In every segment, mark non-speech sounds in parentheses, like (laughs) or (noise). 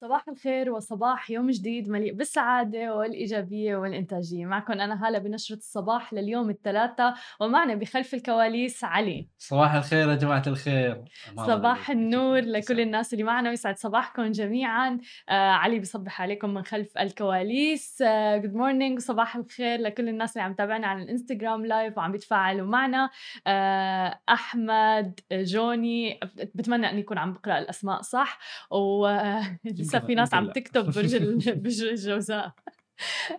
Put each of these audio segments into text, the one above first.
صباح الخير وصباح يوم جديد مليء بالسعادة والإيجابية والإنتاجية. معكم أنا هالة بنشرة الصباح لليوم الثلاثاء ومعنا بخلف الكواليس علي. صباح الخير يا جماعة الخير. صباح النور لكل الناس اللي معنا ويسعد صباحكم جميعا. آه علي بصبح عليكم من خلف الكواليس. good uh, morning وصباح الخير لكل الناس اللي عم تابعنا على الإنستغرام live وعم بيتفاعلوا معنا. آه أحمد جوني بتمنى أني أكون عم بقرأ الأسماء صح. و (laughs) في ناس عم تكتب برج (laughs) برج الجوزاء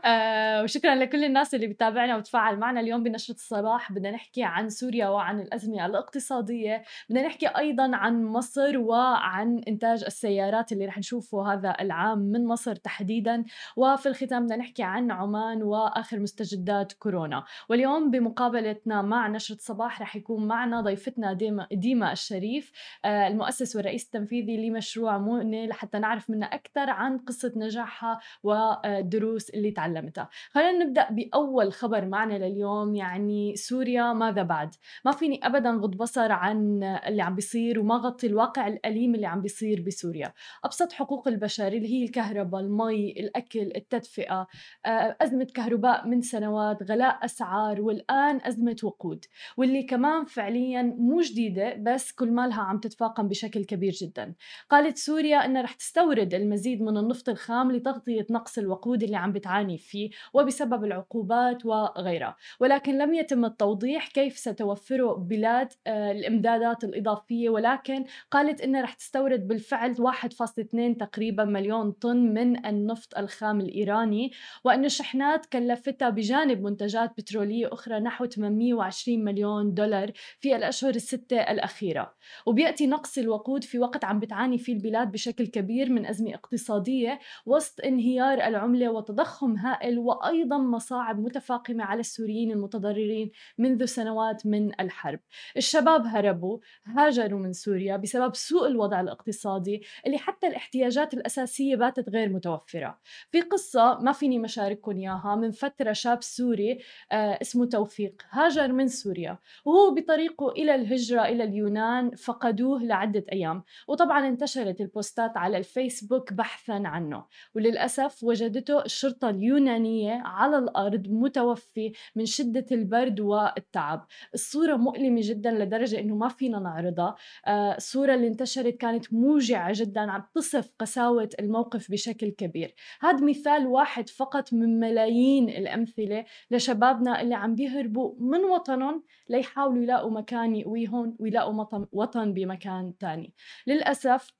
آه وشكرا لكل الناس اللي بتابعنا وتفاعل معنا. اليوم بنشرة الصباح بدنا نحكي عن سوريا وعن الأزمة الاقتصادية. بدنا نحكي أيضا عن مصر وعن إنتاج السيارات اللي رح نشوفه هذا العام من مصر تحديدا. وفي الختام بدنا نحكي عن عمان وآخر مستجدات كورونا. واليوم بمقابلتنا مع نشرة الصباح رح يكون معنا ضيفتنا ديما, ديما الشريف آه المؤسس والرئيس التنفيذي لمشروع مونة لحتى نعرف منها أكثر عن قصة نجاحها ودروس الدروس اللي تعلمتها. خلينا نبدأ بأول خبر معنا لليوم يعني سوريا ماذا بعد؟ ما فيني أبدا غض بصر عن اللي عم بيصير وما غطي الواقع الأليم اللي عم بيصير بسوريا. أبسط حقوق البشر اللي هي الكهرباء المي الأكل التدفئة آه، أزمة كهرباء من سنوات غلاء أسعار والآن أزمة وقود واللي كمان فعليا مو جديدة بس كل مالها عم تتفاقم بشكل كبير جدا. قالت سوريا أنها رح تستورد المزيد من النفط الخام لتغطية نقص الوقود اللي عم بتعاني فيه وبسبب العقوبات وغيرها. ولكن لم يتم التوضيح كيف ستوفر بلاد آه، الإمدادات الإضافية. ولكن قالت إنها رح تستورد بالفعل 1.2 تقريبا مليون طن من النفط الخام الإيراني. وأن الشحنات كلفتها بجانب منتجات بترولية أخرى نحو 820 مليون دولار في الأشهر الستة الأخيرة. وبيأتي نقص الوقود في وقت عم بتعاني فيه البلاد بشكل كبير من أزمة اقتصادية وسط انهيار العملة وتضخم تضخم هائل وأيضا مصاعب متفاقمة على السوريين المتضررين منذ سنوات من الحرب. الشباب هربوا، هاجروا من سوريا بسبب سوء الوضع الاقتصادي اللي حتى الاحتياجات الأساسية باتت غير متوفرة. في قصة ما فيني مشارككم إياها من فترة شاب سوري آه اسمه توفيق، هاجر من سوريا وهو بطريقه إلى الهجرة إلى اليونان فقدوه لعدة أيام، وطبعا انتشرت البوستات على الفيسبوك بحثا عنه، وللأسف وجدته الشرطة الشرطة اليونانية على الأرض متوفي من شدة البرد والتعب. الصورة مؤلمة جدا لدرجة أنه ما فينا نعرضها. آه، الصورة اللي انتشرت كانت موجعة جدا عم تصف قساوة الموقف بشكل كبير. هذا مثال واحد فقط من ملايين الأمثلة لشبابنا اللي عم بيهربوا من وطنهم ليحاولوا يلاقوا مكان يقويهم ويلاقوا وطن بمكان تاني. للأسف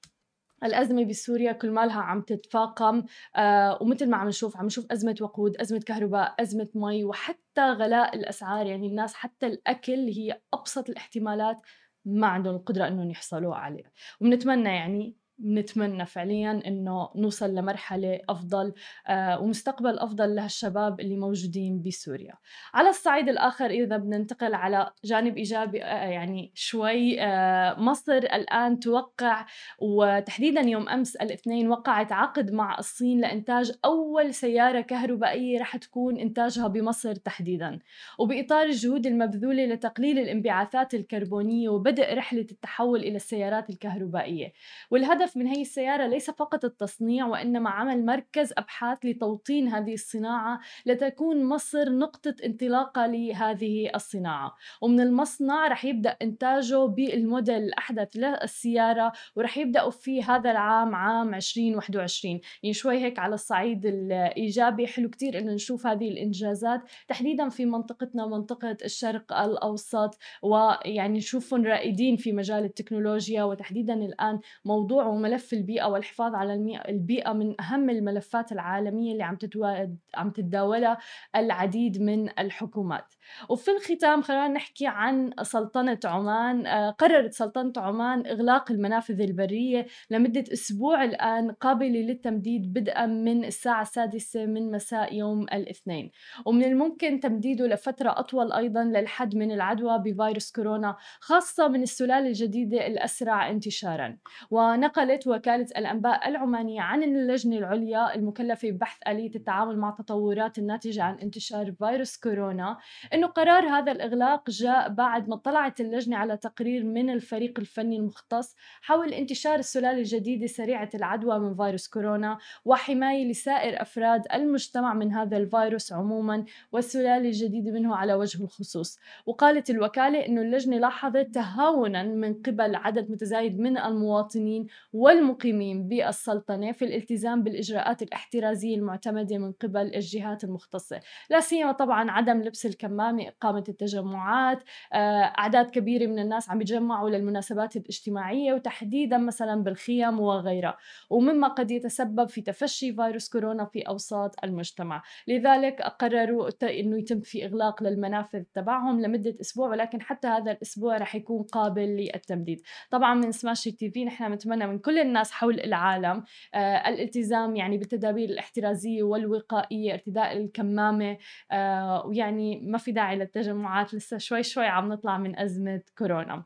الأزمة بسوريا كل مالها عم تتفاقم آه ومثل ما عم نشوف عم نشوف أزمة وقود أزمة كهرباء أزمة مي وحتى غلاء الأسعار. يعني الناس حتى الأكل هي أبسط الاحتمالات ما عندهم القدرة أنهم يحصلوا عليه. وبنتمنى يعني بنتمنى فعليا إنه نوصل لمرحلة أفضل آه ومستقبل أفضل لهالشباب اللي موجودين بسوريا. على الصعيد الآخر إذا بدنا ننتقل على جانب إيجابي آه يعني شوي آه مصر الآن توقع وتحديدا يوم أمس الاثنين وقعت عقد مع الصين لإنتاج أول سيارة كهربائية رح تكون إنتاجها بمصر تحديدا. وبإطار الجهود المبذولة لتقليل الانبعاثات الكربونية وبدء رحلة التحول إلى السيارات الكهربائية. والهدف الهدف من هي السيارة ليس فقط التصنيع وإنما عمل مركز أبحاث لتوطين هذه الصناعة لتكون مصر نقطة انطلاقة لهذه الصناعة. ومن المصنع رح يبدأ إنتاجه بالموديل الأحدث للسيارة ورح يبدأوا فيه هذا العام عام 2021 يعني شوي هيك على الصعيد الإيجابي. حلو كتير إنه نشوف هذه الإنجازات تحديدا في منطقتنا منطقة الشرق الأوسط ويعني نشوفهم رائدين في مجال التكنولوجيا وتحديدا الآن موضوع وملف البيئة والحفاظ على البيئة من أهم الملفات العالمية اللي عم عم تتداولها العديد من الحكومات. وفي الختام خلينا نحكي عن سلطنة عمان. آه، قررت سلطنة عمان إغلاق المنافذ البرية لمدة أسبوع الآن قابلة للتمديد بدءا من الساعة السادسة من مساء يوم الاثنين. ومن الممكن تمديده لفترة أطول أيضا للحد من العدوى بفيروس كورونا خاصة من السلالة الجديدة الأسرع انتشارا. ونقل نقلت وكالة الأنباء العمانية عن اللجنة العليا المكلفة ببحث آلية التعامل مع التطورات الناتجة عن انتشار فيروس كورونا إنه قرار هذا الإغلاق جاء بعد ما طلعت اللجنة على تقرير من الفريق الفني المختص حول انتشار السلالة الجديدة سريعة العدوى من فيروس كورونا وحماية لسائر أفراد المجتمع من هذا الفيروس عموما والسلالة الجديدة منه على وجه الخصوص. وقالت الوكالة إنه اللجنة لاحظت تهاونا من قبل عدد متزايد من المواطنين والمقيمين بالسلطنة في الالتزام بالإجراءات الاحترازية المعتمدة من قبل الجهات المختصة. لا سيما طبعا عدم لبس الكمامة إقامة التجمعات آه، أعداد كبيرة من الناس عم يتجمعوا للمناسبات الاجتماعية وتحديدا مثلا بالخيم وغيرها. ومما قد يتسبب في تفشي فيروس كورونا في أوساط المجتمع. لذلك قرروا إنه يتم في إغلاق للمنافذ تبعهم لمدة أسبوع ولكن حتى هذا الأسبوع رح يكون قابل للتمديد. طبعا من سماشي تي في نحن بنتمنى من كل الناس حول العالم آه الالتزام يعني بالتدابير الاحترازية والوقائية ارتداء الكمامة آه ويعني ما في داعي للتجمعات لسه شوي شوي عم نطلع من أزمة كورونا.